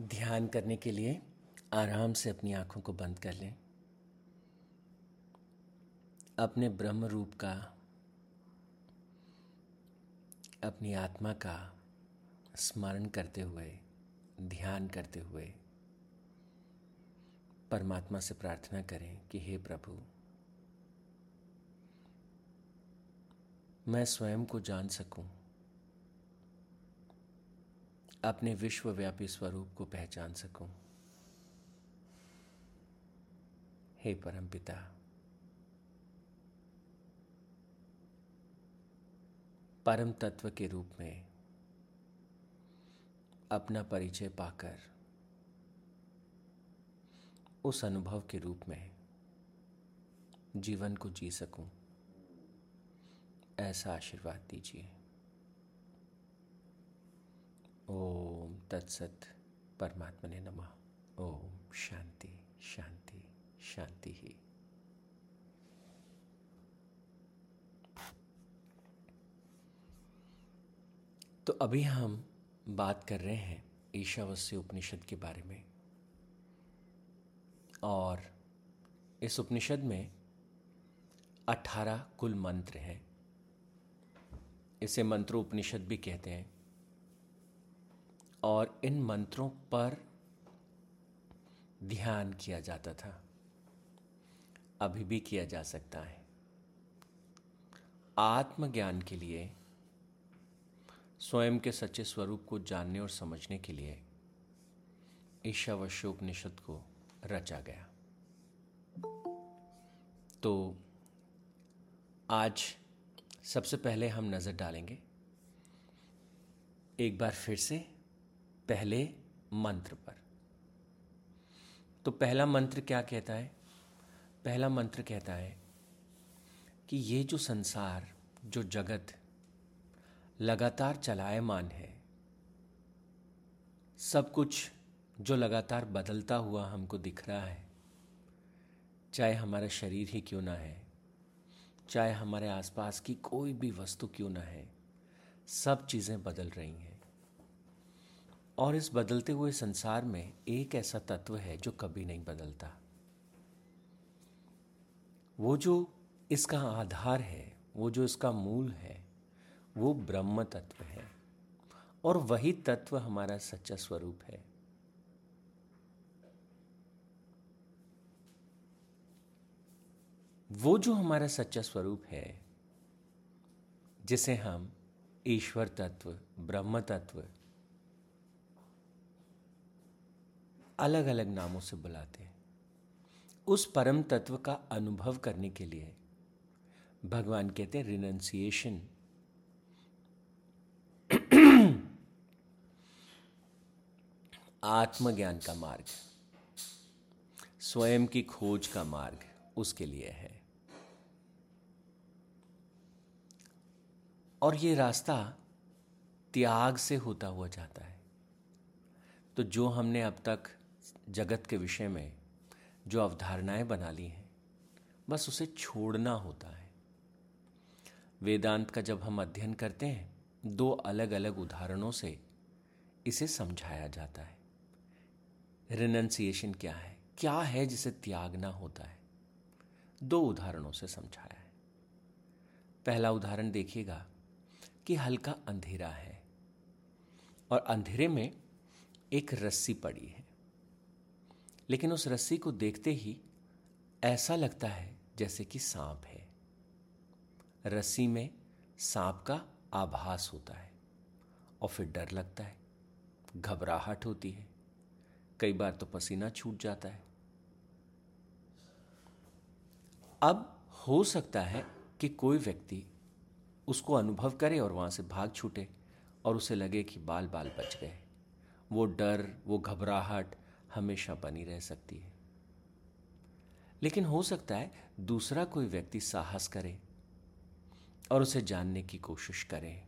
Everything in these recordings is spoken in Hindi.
ध्यान करने के लिए आराम से अपनी आँखों को बंद कर लें। अपने ब्रह्म रूप का, अपनी आत्मा का स्मरण करते हुए, ध्यान करते हुए परमात्मा से प्रार्थना करें कि हे प्रभु, मैं स्वयं को जान सकूँ। अपने विश्वव्यापी स्वरूप को पहचान सकूँ? हे परमपिता परम तत्व के रूप में अपना परिचय पाकर, उस अनुभव के रूप में जीवन को जी सकूँ, ऐसा आशीर्वाद दीजिए। ओम तत्सत परमात्मा ने नमः। ओम शांति शांति शांति ही। तो अभी हम बात कर रहे हैं ईशावस्य उपनिषद के बारे में। और इस उपनिषद में अठारह कुल मंत्र हैं। इसे मंत्रोपनिषद भी कहते हैं। और इन मंत्रों पर ध्यान किया जाता था। अभी भी किया जा सकता है। आत्मज्ञान के लिए, स्वयं के सच्चे स्वरूप को जानने और समझने के लिए ईशावश्योपनिषद को रचा गया। तो आज सबसे पहले हम नज़र डालेंगे, एक बार फिर से पहले मंत्र पर। तो पहला मंत्र क्या कहता है? पहला मंत्र कहता है कि ये जो संसार, जो जगत लगातार चलायमान है, सब कुछ जो लगातार बदलता हुआ हमको दिख रहा है, चाहे हमारा शरीर ही क्यों ना है, चाहे हमारे आसपास की कोई भी वस्तु क्यों ना है, सब चीज़ें बदल रही हैं। और इस बदलते हुए संसार में एक ऐसा तत्व है जो कभी नहीं बदलता। वो जो इसका आधार है, वो जो इसका मूल है, वो ब्रह्म तत्व है। और वही तत्व हमारा सच्चा स्वरूप है। वो जो हमारा सच्चा स्वरूप है, जिसे हम ईश्वर तत्व, ब्रह्म तत्व अलग अलग नामों से बुलाते हैं। उस परम तत्व का अनुभव करने के लिए भगवान कहते हैं रिनंसिएशन आत्मज्ञान का मार्ग, स्वयं की खोज का मार्ग उसके लिए है। और ये रास्ता त्याग से होता हुआ जाता है। तो जो हमने अब तक जगत के विषय में जो अवधारणाएँ बना ली हैं, बस उसे छोड़ना होता है। वेदांत का जब हम अध्ययन करते हैं, दो अलग अलग उदाहरणों से इसे समझाया जाता है। रिनंसिएशन क्या है? क्या है जिसे त्यागना होता है? दो उदाहरणों से समझाया है। पहला उदाहरण देखिएगा कि हल्का अंधेरा है और अंधेरे में एक रस्सी पड़ी है। लेकिन उस रस्सी को देखते ही ऐसा लगता है जैसे कि सांप है। रस्सी में सांप का आभास होता है और फिर डर लगता है, घबराहट होती है, कई बार तो पसीना छूट जाता है। अब हो सकता है कि कोई व्यक्ति उसको अनुभव करे और वहाँ से भाग छूटे और उसे लगे कि बाल बाल बच गए। वो डर, वो घबराहट हमेशा बनी रह सकती है। लेकिन हो सकता है दूसरा कोई व्यक्ति साहस करे और उसे जानने की कोशिश करे।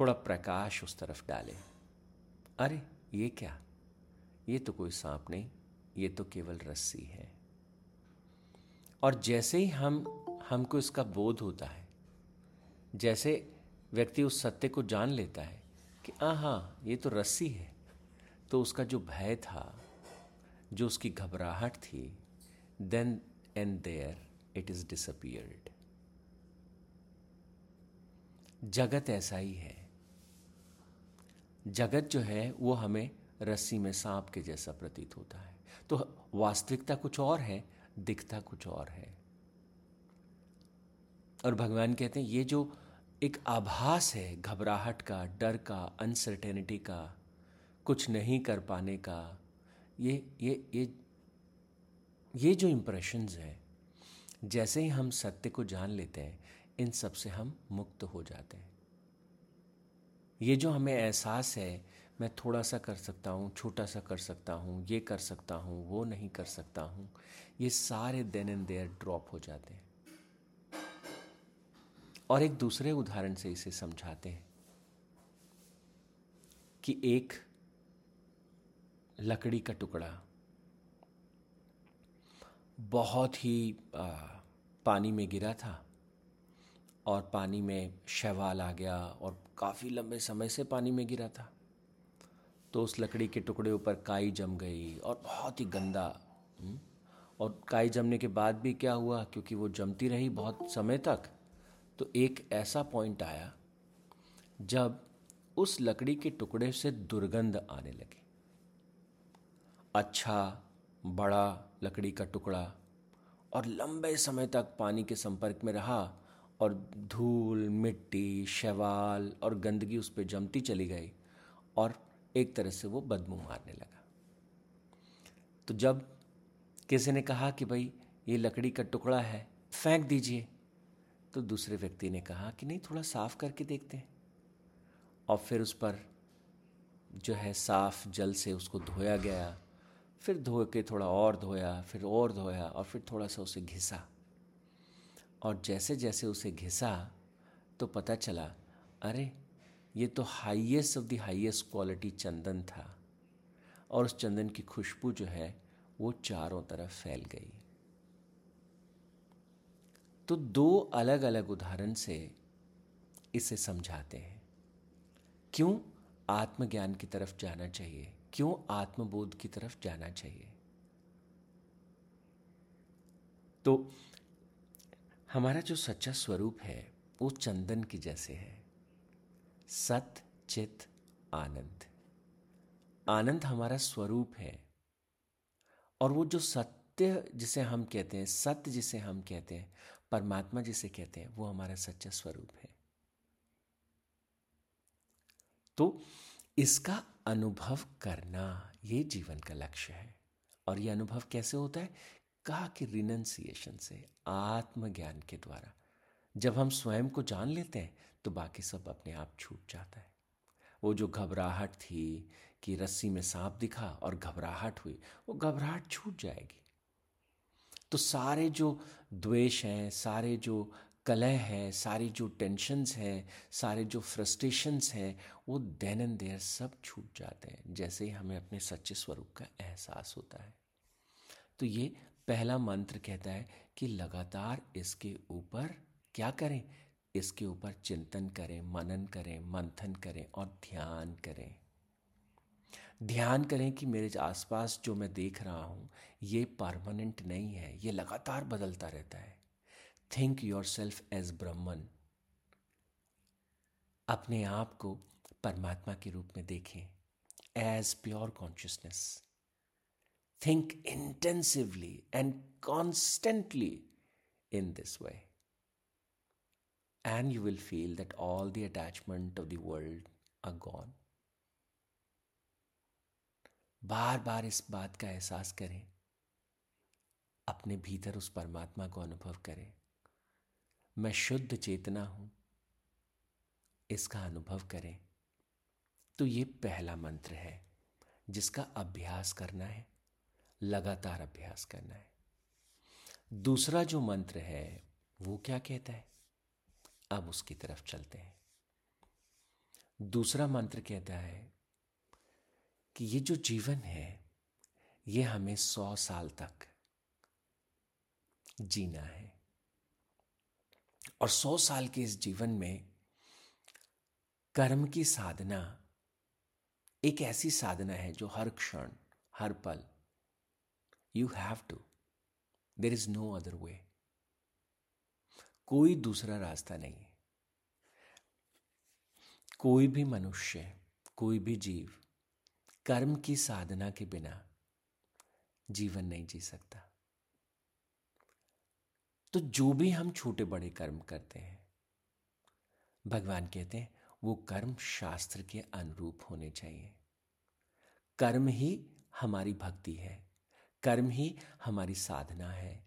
थोड़ा प्रकाश उस तरफ़ डाले। अरे, ये क्या? ये तो कोई सांप नहीं, ये तो केवल रस्सी है। और जैसे ही हम, हमको इसका बोध होता है, जैसे व्यक्ति उस सत्य को जान लेता है कि हाँ हाँ ये तो रस्सी है। तो उसका जो भय था, जो उसकी घबराहट थी then and there it is disappeared जगत ऐसा ही है। जगत जो है, वो हमें रस्सी में सांप के जैसा प्रतीत होता है। तो वास्तविकता कुछ और है, दिखता कुछ और है। और भगवान कहते हैं, ये जो एक आभास है, घबराहट का, डर का अनसर्टेनिटी का कुछ नहीं कर पाने का, ये ये ये ये जो इम्प्रेशंस हैं, जैसे ही हम सत्य को जान लेते हैं, इन सबसे हम मुक्त हो जाते हैं। ये जो हमें एहसास है, मैं थोड़ा सा कर सकता हूँ, छोटा सा कर सकता हूँ, ये कर सकता हूँ, वो नहीं कर सकता हूँ, ये सारे देन एंड देयर ड्रॉप हो जाते हैं। और एक दूसरे उदाहरण से इसे समझाते हैं कि एक लकड़ी का टुकड़ा। बहुत ही आ, पानी में गिरा था और पानी में शैवाल आ गया और काफ़ी लंबे समय से पानी में गिरा था। तो उस लकड़ी के टुकड़े ऊपर काई जम गई और बहुत ही गंदा हम्म, और काई जमने के बाद भी क्या हुआ क्योंकि वो जमती रही बहुत समय तक तो एक ऐसा पॉइंट आया जब उस लकड़ी के टुकड़े से दुर्गंध आने लगी। अच्छा बड़ा लकड़ी का टुकड़ा और लंबे समय तक पानी के संपर्क में रहा और धूल, मिट्टी, शैवाल और गंदगी उस पर जमती चली गई और एक तरह से वो बदबू मारने लगा। तो जब किसी ने कहा कि भाई ये लकड़ी का टुकड़ा है, फेंक दीजिए तो दूसरे व्यक्ति ने कहा कि नहीं, थोड़ा साफ़ करके देखते हैं। और फिर उस पर जो है साफ़ जल से उसको धोया गया फिर धो के थोड़ा और धोया, फिर और धोया और फिर थोड़ा सा उसे घिसा। और जैसे जैसे उसे घिसा तो पता चला, अरे, ये तो highest of the highest quality चंदन था। और उस चंदन की खुशबू जो है, वो चारों तरफ़ फैल गई। तो दो अलग अलग उदाहरण से इसे समझाते हैं। क्यों? आत्मज्ञान की तरफ़ जाना चाहिए। क्यों आत्मबोध की तरफ़ जाना चाहिए? तो हमारा जो सच्चा स्वरूप है, वो चंदन की जैसे है। सत, चित, आनंद। आनंद हमारा स्वरूप है। और वो जो सत्य जिसे हम कहते हैं, सत्य जिसे हम कहते हैं, परमात्मा जिसे कहते हैं, वो हमारा सच्चा स्वरूप है। तो इसका अनुभव करना ये जीवन का लक्ष्य है। और ये अनुभव कैसे होता है? कहा कि रिनंसिएशन से, आत्मज्ञान के द्वारा। जब हम स्वयं को जान लेते हैं तो बाकी सब अपने आप छूट जाता है। वो जो घबराहट थी कि रस्सी में सांप दिखा और घबराहट हुई, वो घबराहट छूट जाएगी। तो सारे जो द्वेष हैं, सारे जो कलह है, सारी जो टेंशन्स हैं, सारे जो फ्रस्ट्रेशंस हैं, वो देन एंड देयर सब छूट जाते हैं, जैसे ही हमें अपने सच्चे स्वरूप का एहसास होता है। तो ये पहला मंत्र कहता है कि लगातार इसके ऊपर क्या करें? इसके ऊपर चिंतन करें, मनन करें, मंथन करें और ध्यान करें। ध्यान करें कि मेरे आसपास जो मैं देख रहा हूँ, ये परमानेंट नहीं है, ये लगातार बदलता रहता है। Think yourself as Brahman अपने आप को परमात्मा के रूप में देखें as pure consciousness think intensively and constantly in this way and you will feel that all the attachment of the world are gone बार बार इस बात का एहसास करें, अपने भीतर उस परमात्मा को अनुभव करें। मैं शुद्ध चेतना हूँ। इसका अनुभव करें। तो ये पहला मंत्र है, जिसका अभ्यास करना है, लगातार अभ्यास करना है। दूसरा जो मंत्र है, वो क्या कहता है? अब उसकी तरफ़ चलते हैं। दूसरा मंत्र कहता है कि ये जो जीवन है, ये हमें सौ साल तक जीना है। और सौ साल के इस जीवन में कर्म की साधना एक ऐसी साधना है जो हर क्षण, हर पल you have to there is no other way कोई दूसरा रास्ता नहीं कोई भी मनुष्य, कोई भी जीव कर्म की साधना के बिना जीवन नहीं जी सकता। तो जो भी हम छोटे बड़े कर्म करते हैं, भगवान कहते हैं, वो कर्म शास्त्र के अनुरूप होने चाहिए। कर्म ही हमारी भक्ति है, कर्म ही हमारी साधना है,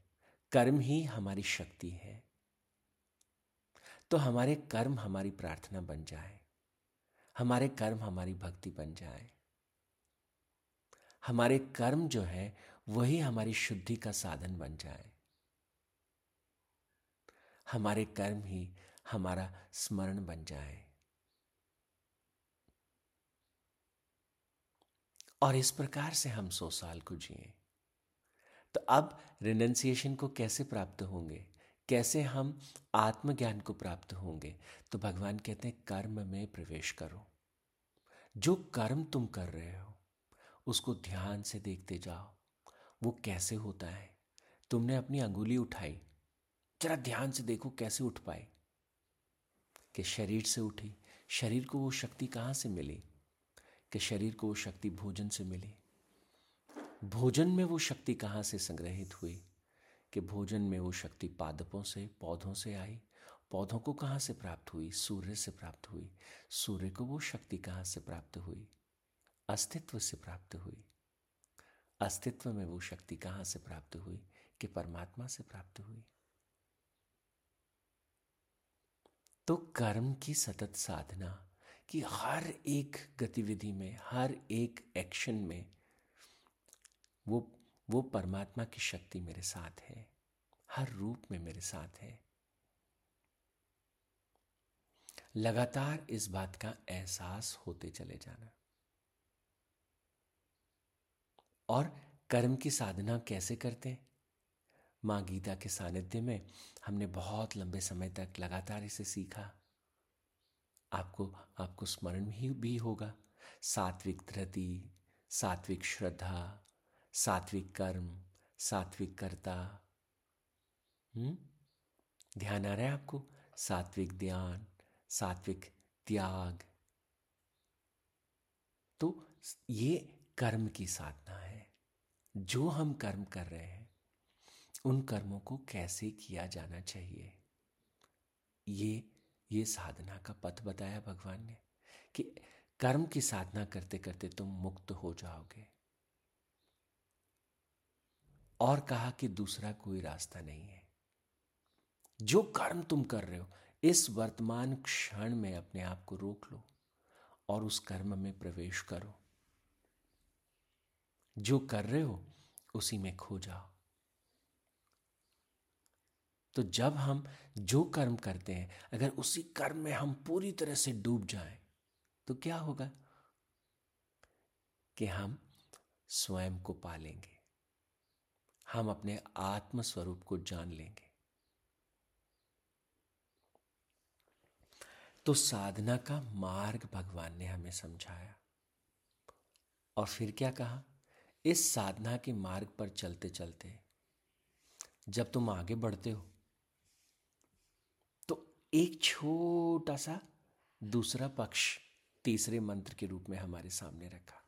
कर्म ही हमारी शक्ति है। तो हमारे कर्म हमारी प्रार्थना बन जाए, हमारे कर्म हमारी भक्ति बन जाए, हमारे कर्म जो है, वही हमारी शुद्धि का साधन बन जाए। हमारे कर्म ही हमारा स्मरण बन जाए। और इस प्रकार से हम सौ साल को जिए। तो अब रिनेंसिएशन को कैसे प्राप्त होंगे? कैसे हम आत्मज्ञान को प्राप्त होंगे? तो भगवान कहते हैं, कर्म में प्रवेश करो। जो कर्म तुम कर रहे हो, उसको ध्यान से देखते जाओ। वो कैसे होता है? तुमने अपनी अंगुली उठाई जरा ध्यान से देखो कैसे उठ पाए, कि शरीर से उठी। शरीर को वो शक्ति कहाँ से मिली, कि शरीर को वो शक्ति भोजन से मिली। भोजन में वो शक्ति कहाँ से संग्रहित हुई, कि भोजन में वो शक्ति पादपों से, पौधों से आई। पौधों को कहाँ से प्राप्त हुई? सूर्य से प्राप्त हुई। सूर्य को वो शक्ति कहाँ से प्राप्त हुई? अस्तित्व से प्राप्त हुई। अस्तित्व में वो शक्ति कहाँ से प्राप्त हुई? कि परमात्मा से प्राप्त हुई। तो कर्म की सतत साधना कि हर एक गतिविधि में, हर एक एक्शन में वो वो परमात्मा की शक्ति मेरे साथ है, हर रूप में मेरे साथ है। लगातार इस बात का एहसास होते चले जाना। और कर्म की साधना कैसे करते हैं? माँ गीता के सानिध्य में हमने बहुत लंबे समय तक लगातार इसे सीखा। आपको आपको स्मरण ही, भी होगा। सात्विक धृति, सात्विक श्रद्धा, सात्विक कर्म, सात्विक कर्ता। हम्म? ध्यान आ रहा है आपको? सात्विक ध्यान, सात्विक त्याग। तो ये कर्म की साधना है। जो हम कर्म कर रहे हैं उन कर्मों को कैसे किया जाना चाहिए? ये ये साधना का पथ बताया भगवान ने कि कर्म की साधना करते करते तुम मुक्त हो जाओगे। और कहा कि दूसरा कोई रास्ता नहीं है। जो कर्म तुम कर रहे हो, इस वर्तमान क्षण में अपने आप को रोक लो और उस कर्म में प्रवेश करो। जो कर रहे हो, उसी में खो जाओ। तो जब हम जो कर्म करते हैं, अगर उसी कर्म में हम पूरी तरह से डूब जाएँ तो क्या होगा? कि हम स्वयं को पालेंगे हम अपने आत्म स्वरूप को जान लेंगे। तो साधना का मार्ग भगवान ने हमें समझाया। और फिर क्या कहा? इस साधना के मार्ग पर चलते चलते जब तुम आगे बढ़ते हो एक छोटा सा दूसरा पक्ष तीसरे मंत्र के रूप में हमारे सामने रखा।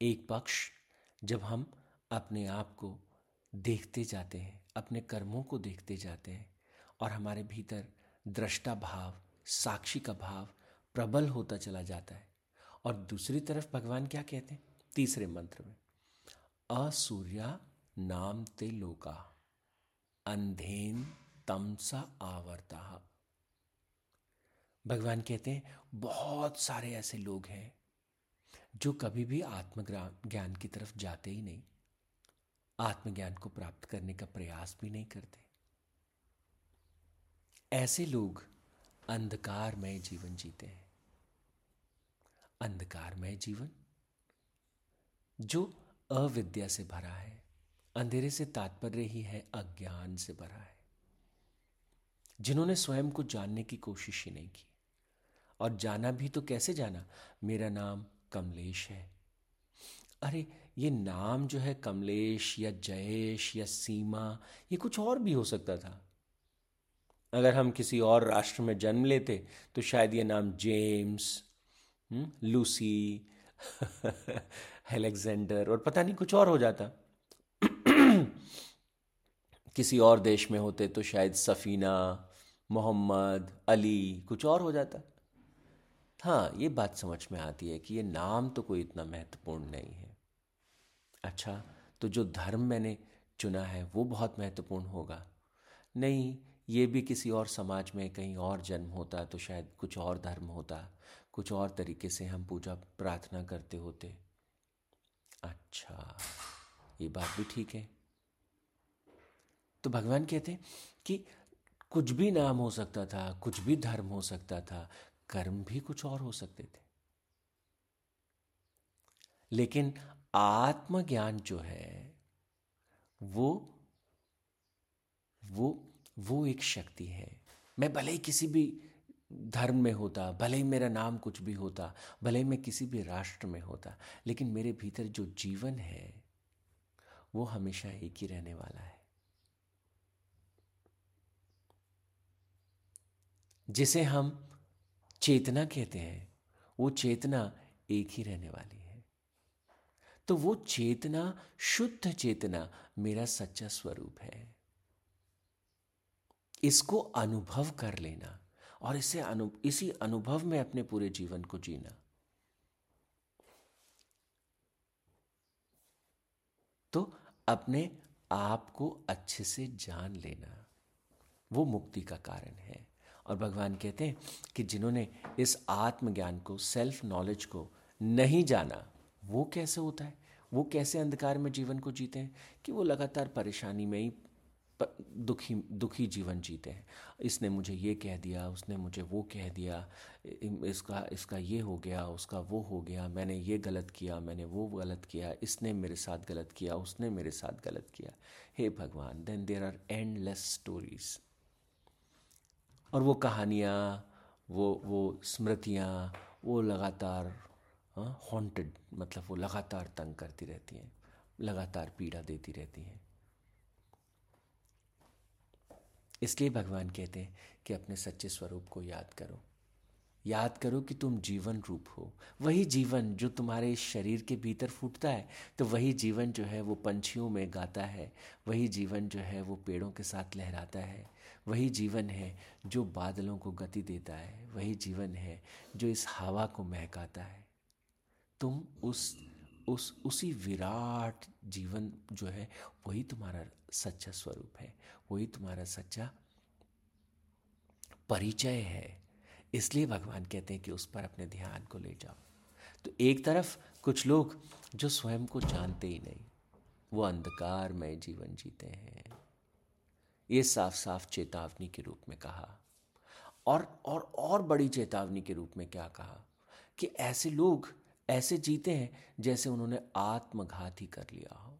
एक पक्ष जब हम अपने आप को देखते जाते हैं, अपने कर्मों को देखते जाते हैं और हमारे भीतर दृष्टा भाव, साक्षी का भाव प्रबल होता चला जाता है और दूसरी तरफ़ भगवान क्या कहते हैं? तीसरे मंत्र में, असूर्या नाम ते लोका, अंधेन तमसा आवर्ता। भगवान कहते हैं, बहुत सारे ऐसे लोग हैं जो कभी भी आत्मज्ञान की तरफ़ जाते ही नहीं। आत्मज्ञान को प्राप्त करने का प्रयास भी नहीं करते। ऐसे लोग अंधकारमय जीवन जीते हैं। अंधकारमय जीवन जो अविद्या से भरा है, अंधेरे से तात्पर्य ही है, अज्ञान से भरा है। जिन्होंने स्वयं को जानने की कोशिश ही नहीं की। और जाना भी तो कैसे जाना? मेरा नाम कमलेश है। अरे ये नाम जो है कमलेश या जयेश या सीमा ये कुछ और भी हो सकता था। अगर हम किसी और राष्ट्र में जन्म लेते तो शायद ये नाम जेम्स हम्म, लूसी अलेक्जेंडर और पता नहीं कुछ और हो जाता। किसी और देश में होते तो शायद सफ़ीना, मोहम्मद, अली, कुछ और हो जाता। हाँ ये बात समझ में आती है कि ये नाम तो कोई इतना महत्वपूर्ण नहीं है। अच्छा तो जो धर्म मैंने चुना है, वो बहुत महत्वपूर्ण होगा। नहीं, ये भी किसी और समाज में कहीं और जन्म होता तो शायद कुछ और धर्म होता, कुछ और तरीके से हम पूजा प्रार्थना करते होते। अच्छा ये बात भी ठीक है। तो भगवान कहते कि कुछ भी नाम हो सकता था, कुछ भी धर्म हो सकता था, कर्म भी कुछ और हो सकते थे। लेकिन आत्मज्ञान जो है, वो वो वो एक शक्ति है। मैं भले ही किसी भी धर्म में होता, भले ही मेरा नाम कुछ भी होता, भले ही मैं किसी भी राष्ट्र में होता, लेकिन मेरे भीतर जो जीवन है, वो हमेशा एक ही रहने वाला है। जिसे हम चेतना कहते हैं, वो चेतना एक ही रहने वाली है। तो वो चेतना, शुद्ध चेतना मेरा सच्चा स्वरूप है। इसको अनुभव कर लेना और इसे अनु, इसी अनुभव में अपने पूरे जीवन को जीना। तो अपने आप को अच्छे से जान लेना, वो मुक्ति का कारण है। और भगवान कहते हैं कि जिन्होंने इस आत्मज्ञान को सेल्फ नॉलेज को नहीं जाना, वो कैसे होता है? वो कैसे अंधकार में जीवन को जीते हैं? कि वो लगातार परेशानी में ही दुखी दुखी जीवन जीते हैं। इसने मुझे ये कह दिया, उसने मुझे वो कह दिया इसका इसका ये हो गया, उसका वो हो गया, मैंने ये गलत किया, मैंने वो गलत किया, इसने मेरे साथ गलत किया, उसने मेरे साथ गलत किया। हे भगवान then there are endless stories और वो कहानियाँ वो वो स्मृतियाँ वो लगातार हॉन्टेड हाँ, मतलब वो लगातार तंग करती रहती हैं लगातार पीड़ा देती रहती हैं। इसलिए भगवान कहते हैं कि अपने सच्चे स्वरूप को याद करो। याद करो कि तुम जीवन रूप हो। वही जीवन जो तुम्हारे शरीर के भीतर फूटता है तो वही जीवन जो है वो पंछियों में गाता है। वही जीवन जो है वो पेड़ों के साथ लहराता है। वही जीवन है जो बादलों को गति देता है, वही जीवन है जो इस हवा को महकाता है। तुम उस उस, उसी विराट जीवन जो है, वही तुम्हारा सच्चा स्वरूप है, वही तुम्हारा सच्चा परिचय है। इसलिए भगवान कहते हैं कि उस पर अपने ध्यान को ले जाओ। तो एक तरफ़ कुछ लोग जो स्वयं को जानते ही नहीं, वो अंधकार में जीवन जीते हैं। ये साफ़ साफ़ चेतावनी के रूप में कहा। और और और बड़ी चेतावनी के रूप में क्या कहा? कि ऐसे लोग ऐसे जीते हैं जैसे उन्होंने आत्मघात ही कर लिया हो।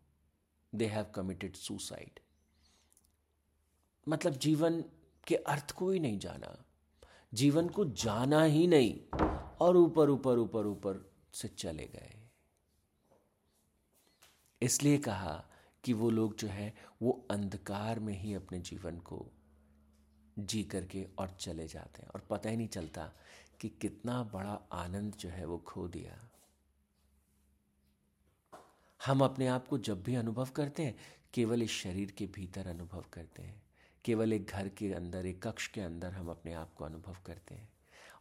दे हैव कमिटेड सुसाइड मतलब जीवन के अर्थ को ही नहीं जाना। जीवन को जाना ही नहीं। और ऊपर ऊपर ऊपर ऊपर से चले गए। इसलिए कहा कि वो लोग जो है, वो अंधकार में ही अपने जीवन को जी करके और चले जाते हैं। और पता ही नहीं चलता कि कितना बड़ा आनंद जो है वो खो दिया। हम अपने आप को जब भी अनुभव करते हैं, केवल इस शरीर के भीतर अनुभव करते हैं। केवल एक घर के अंदर, एक कक्ष के अंदर हम अपने आप को अनुभव करते हैं।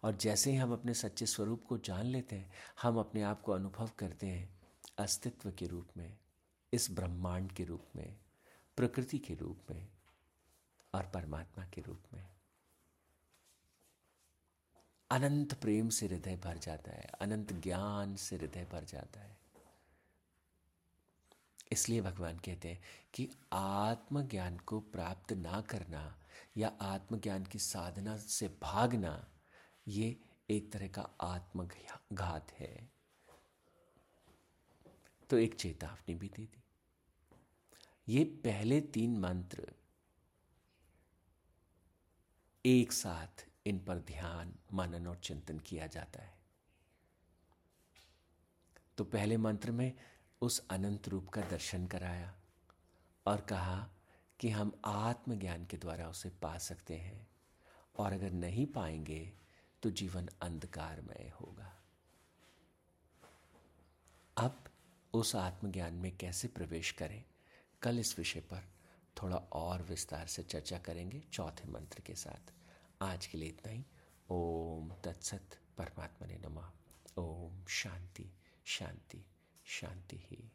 और जैसे ही हम अपने सच्चे स्वरूप को जान लेते हैं, हम अपने आप को अनुभव करते हैं अस्तित्व के रूप में। इस ब्रह्मांड के रूप में, प्रकृति के रूप में और परमात्मा के रूप में। अनंत प्रेम से हृदय भर जाता है, अनंत ज्ञान से हृदय भर जाता है। इसलिए भगवान कहते हैं कि आत्मज्ञान को प्राप्त ना करना या आत्मज्ञान की साधना से भागना, ये एक तरह का आत्मघात है। तो एक चेतावनी भी दे दी। ये पहले तीन मंत्र एक साथ इन पर ध्यान, मनन और चिंतन किया जाता है। तो पहले मंत्र में उस अनंत रूप का दर्शन कराया और कहा कि हम आत्मज्ञान के द्वारा उसे पा सकते हैं और अगर नहीं पाएँगे तो जीवन अंधकारमय होगा। अब उस आत्मज्ञान में कैसे प्रवेश करें? कल इस विषय पर थोड़ा और विस्तार से चर्चा करेंगे चौथे मंत्र के साथ। आज के लिए इतना ही। ओम तत्सत परमात्मा ने नमा। ओम शांति शांति शांति ही।